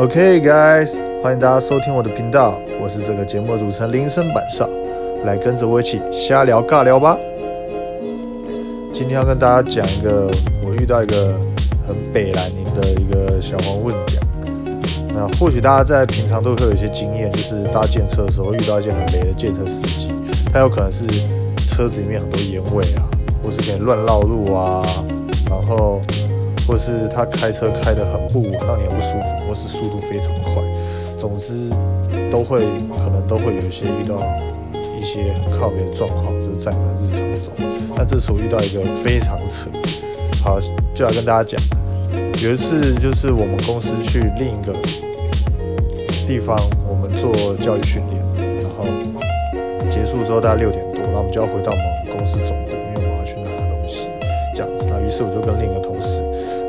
OK guys，欢迎大家收听我的频道，我是这个节目的主持人林森板少，来跟着我一起瞎聊尬聊吧。今天要跟大家讲一个我遇到一个很北兰宁的一个小黄问讲。那或许大家在平常都会有一些经验，就是搭建车的时候遇到一些很雷的建车司机，他有可能是车子里面很多烟味啊，或是给你乱绕路啊，然后。或是他开车开得很不稳，让你很不舒服，或是速度非常快，总之都会可能都会有一些遇到一些很靠别的状况，就是在我们日常中。那这次我遇到一个非常扯，好，就来跟大家讲。有一次就是我们公司去另一个地方，我们做教育训练，然后结束之后大概六点多，然后我们就要回到我们公司总部，因为我们要去拿东西，这样子。那于是我就跟另一个同事。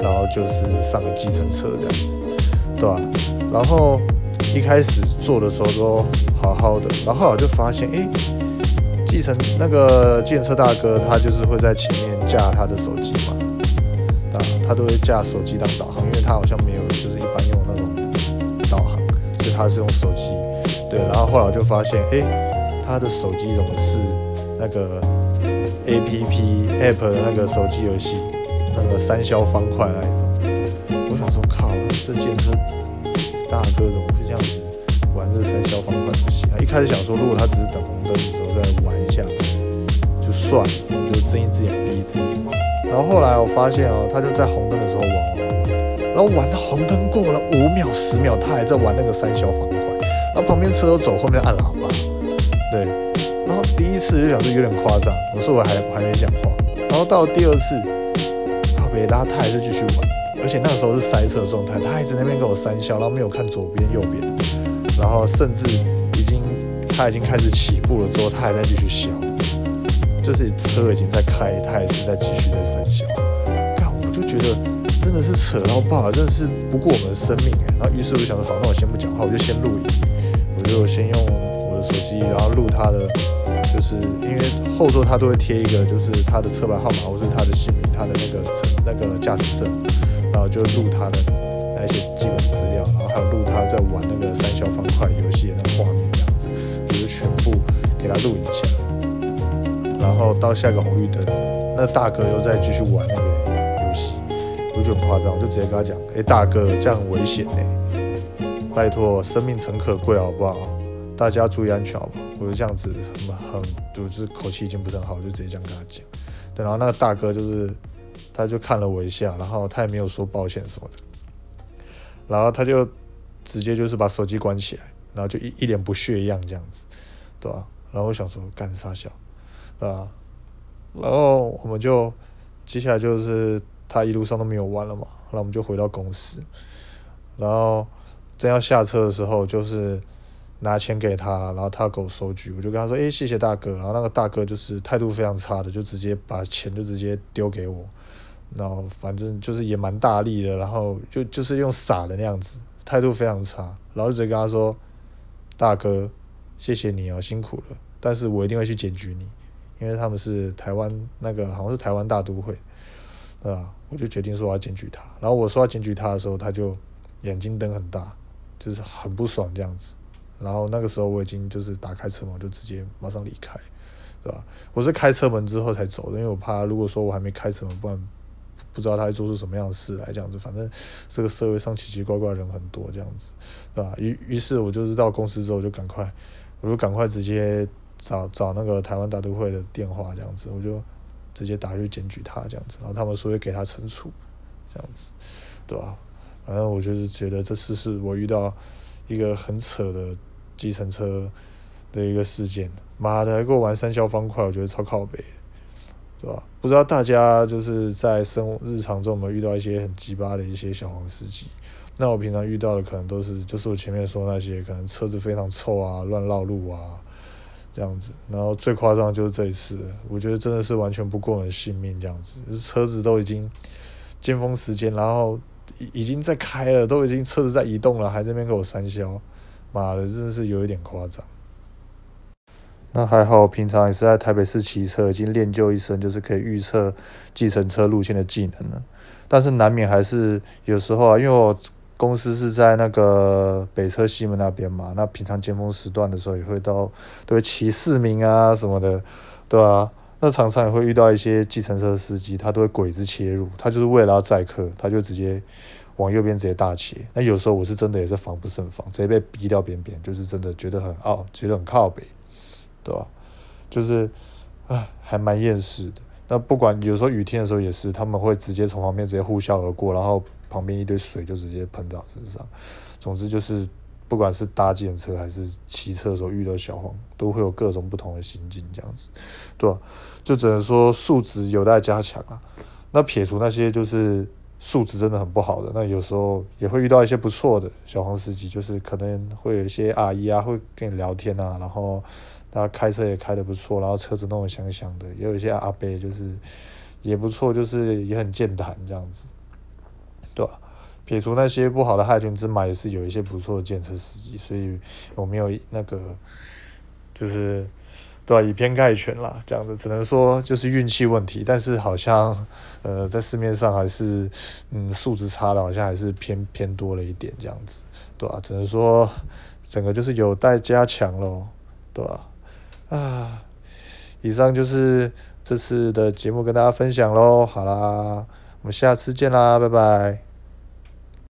然后就是上个计程车这样子，对吧？然后一开始坐的时候都好好的，然后我就发现，哎，计程那个计程车大哥他就是会在前面架他的手机嘛，啊，他都会架手机当导航，因为他好像没有就是一般用那种导航，所以他是用手机。对，然后后来我就发现，哎，他的手机怎么是那个 A P P App 的那个手机游戏？那个三消方块那一种，我想说靠，这健身大哥怎么会这样子玩这三消方块游戏啊？一开始想说，如果他只是等红灯的时候再玩一下就算了，就睁一只眼闭一只眼。然后后来我发现哦，他就在红灯的时候玩，然后玩到红灯过了五秒十秒，他还在玩那个三消方块。然后旁边车都走，后面按喇叭，对。然后第一次就想说有点夸张，我说我还还没讲话。然后到了第二次。然后他还是继续玩，而且那个时候是塞车状态，他一直那边给我三消，然后没有看左边右边，然后甚至已经他已经开始起步了之后，他还在继续消，就是车已经在开，他还是在继续在三消。看我就觉得真的是扯到爆，真的是不顾我们的生命。然后于是我就想说，好，那我先不讲话，我就先录影，我就先用我的手机，然后录他的。就是因为后座他都会贴一个，就是他的车牌号码或是他的姓名，他的那个驾驶证，然后就录他的那些基本资料，然后还有录他在玩那个三消方块游戏的那个画面这样子，我就全部给他录影下。然后到下一个红绿灯，那大哥又在继续玩那个游戏，我就很夸张，我就直接跟他讲：“哎，大哥，这样很危险呢，拜托，生命诚可贵，好不好？大家注意安全，好不好？”我就这样子很很就是口气已经不是很好，我就直接这样跟他讲。对，然后那个大哥就是他就看了我一下，然后他也没有说抱歉什么的，然后他就直接就是把手机关起来，然后就一一脸不屑一样这样子，对吧？然后我想说干啥笑，对吧？然后我们就接下来就是他一路上都没有玩了嘛，然后我们就回到公司，然后正要下车的时候就是。拿钱给他，然后他给我收据，我就跟他说：“哎，谢谢大哥。”然后那个大哥就是态度非常差的，就直接把钱就直接丢给我，然后反正就是也蛮大力的，然后就就是用傻的那样子，态度非常差。然后就直接跟他说：“大哥，谢谢你哦，辛苦了，但是我一定会去检举你，因为他们是台湾那个好像是台湾大都会，对吧？我就决定说我要检举他。然后我说要检举他的时候，他就眼睛瞪很大，就是很不爽这样子。”然后那个时候我已经就是打开车门，就直接马上离开，对吧？我是开车门之后才走的，因为我怕如果说我还没开车门，不然不知道他会做出什么样的事来这样子。反正这个社会上奇奇怪怪的人很多这样子，对吧？于于是我就是到公司之后就赶快，我就赶快直接找找那个台湾大都会的电话这样子，我就直接打去检举他这样子，然后他们说会给他惩处，这样子，对吧？反正我就是觉得这次是我遇到一个很扯的。计程车的一个事件，妈的，还给我玩三消方块，我觉得超靠北，对吧？不知道大家就是在生活日常中有没有遇到一些很鸡巴的一些小黄司机？那我平常遇到的可能都是，就是我前面说那些，可能车子非常臭啊，乱绕路啊，这样子。然后最夸张就是这一次，我觉得真的是完全不顾人性命这样子，车子都已经尖峰时间，然后已已经在开了，都已经车子在移动了，还在那边给我三消。妈的，真的是有一点夸张。那还好，平常也是在台北市骑车，已经练就一身就是可以预测计程车路线的技能了。但是难免还是有时候啊，因为我公司是在那个北车西门那边嘛，那平常尖峰时段的时候也会到，都会骑市民啊什么的，对啊？那常常也会遇到一些计程车司机，他都会鬼子切入，他就是为了要载客，他就直接往右边直接大切。那有时候我是真的也是防不胜防，直接被逼掉边边，就是真的觉得很傲，觉得很靠北，对吧？就是，唉，还蛮厌世的。那不管有时候雨天的时候也是，他们会直接从旁边直接呼啸而过，然后旁边一堆水就直接喷到身上。总之就是，不管是搭建车还是骑车的时候遇到小黄，都会有各种不同的心境这样子，对吧？就只能说素质有待加强啊。那撇除那些就是素质真的很不好的，那有时候也会遇到一些不错的小黄司机，就是可能会有一些阿姨啊会跟你聊天啊，然后。他开车也开得不错，然后车子弄得香香的，也有一些阿伯就是也不错，就是也很健谈这样子，对吧？撇除那些不好的害群之马，也是有一些不错的建车司机，所以我没有那个就是对吧？以偏概全啦，这样子只能说就是运气问题，但是好像呃在市面上还是嗯素质差的，好像还是偏偏多了一点这样子，对吧？只能说整个就是有待加强咯，对吧？啊，以上就是这次的节目跟大家分享喽。好啦，我们下次见啦，拜拜。